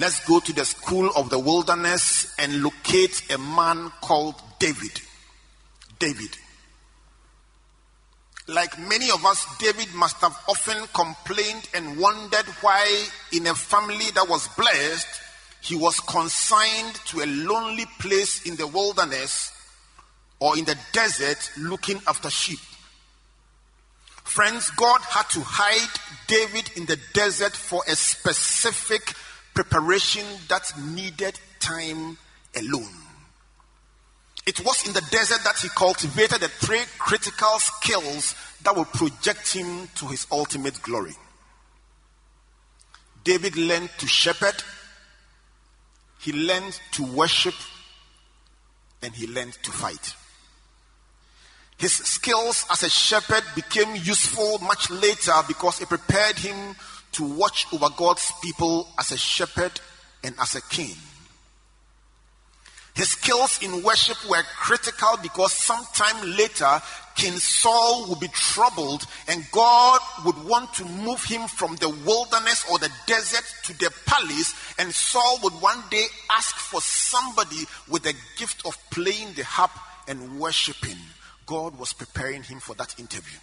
Let's go to the school of the wilderness and locate a man called David. David. Like many of us, David must have often complained and wondered why, in a family that was blessed, he was consigned to a lonely place in the wilderness or in the desert looking after sheep. Friends, God had to hide David in the desert for a specific preparation that needed time alone. It was in the desert that he cultivated the three critical skills that will project him to his ultimate glory. David learned to shepherd, he learned to worship, and he learned to fight. His skills as a shepherd became useful much later because it prepared him to watch over God's people as a shepherd and as a king. His skills in worship were critical because sometime later King Saul would be troubled and God would want to move him from the wilderness or the desert to the palace and Saul would one day ask for somebody with the gift of playing the harp and worshiping. God was preparing him for that interview.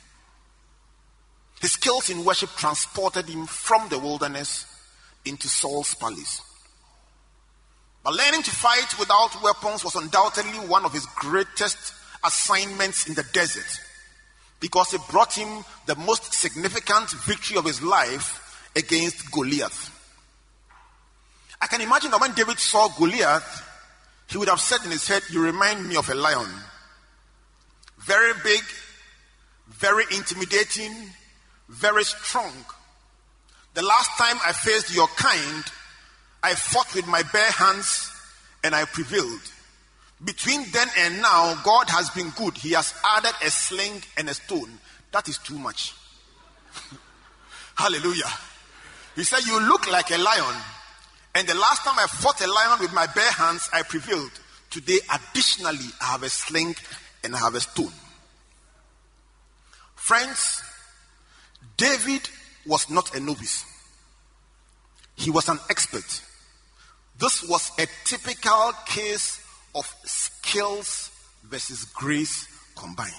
His skills in worship transported him from the wilderness into Saul's palace. But learning to fight without weapons was undoubtedly one of his greatest assignments in the desert because it brought him the most significant victory of his life against Goliath. I can imagine that when David saw Goliath, he would have said in his head, You remind me of a lion. Very big, very intimidating, very strong. The last time I faced your kind, I fought with my bare hands and I prevailed. Between then and now, God has been good. He has added a sling and a stone. That is too much. Hallelujah. He said, You look like a lion. And the last time I fought a lion with my bare hands, I prevailed. Today, additionally, I have a sling and I have a stone. Friends, David was not a novice, he was an expert. This was a typical case of skills versus grace combined.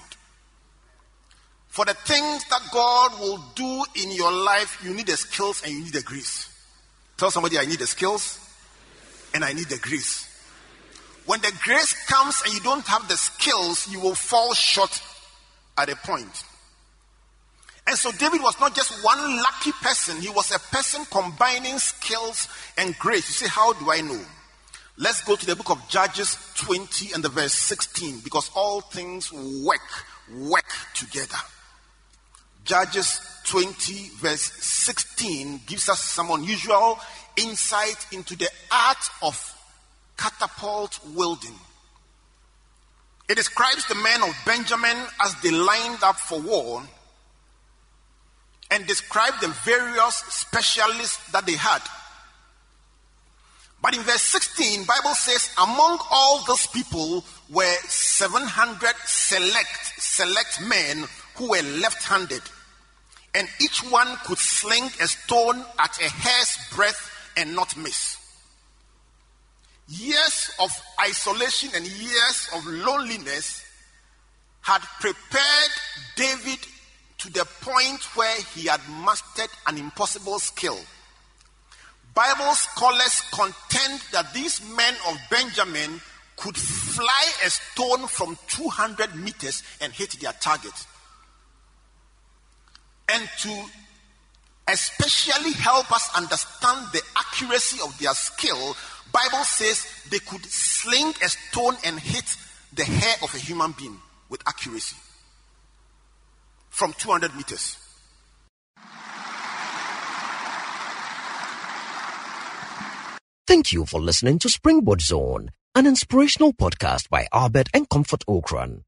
For the things that God will do in your life, you need the skills and you need the grace. Tell somebody, I need the skills and I need the grace. When the grace comes and you don't have the skills, you will fall short at a point. And so David was not just one lucky person, he was a person combining skills and grace. You say, How do I know? Let's go to the book of Judges 20 and the verse 16 because all things work, work together. Judges 20, verse 16 gives us some unusual insight into the art of catapult wielding. It describes the men of Benjamin as they lined up for war and describe the various specialists that they had. But in verse 16, Bible says, among all those people were 700 select, select men who were left-handed. And each one could sling a stone at a hair's breadth and not miss. Years of isolation and years of loneliness had prepared David to the point where he had mastered an impossible skill. Bible scholars contend that these men of Benjamin could fly a stone from 200 meters and hit their target. And to especially help us understand the accuracy of their skill, Bible says they could sling a stone and hit the hair of a human being with accuracy from 200 meters. Thank you for listening to Springboard Zone, an inspirational podcast by Albert and Comfort Ocran.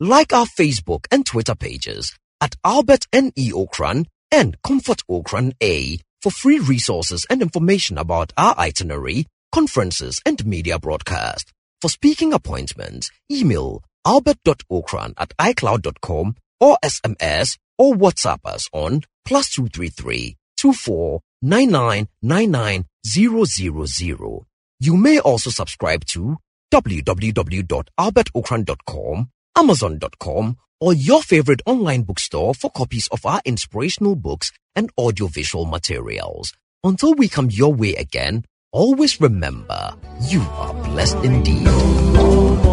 Like our Facebook and Twitter pages at Albert N.E. Ocran and Comfort Ocran A for free resources and information about our itinerary, conferences, and media broadcast. For speaking appointments, email albert.ocran at icloud.com or SMS or WhatsApp us on plus 233 24 000. You may also subscribe to www.albertocran.com, amazon.com, or your favorite online bookstore for copies of our inspirational books and audiovisual materials. Until we come your way again, always remember, you are blessed indeed.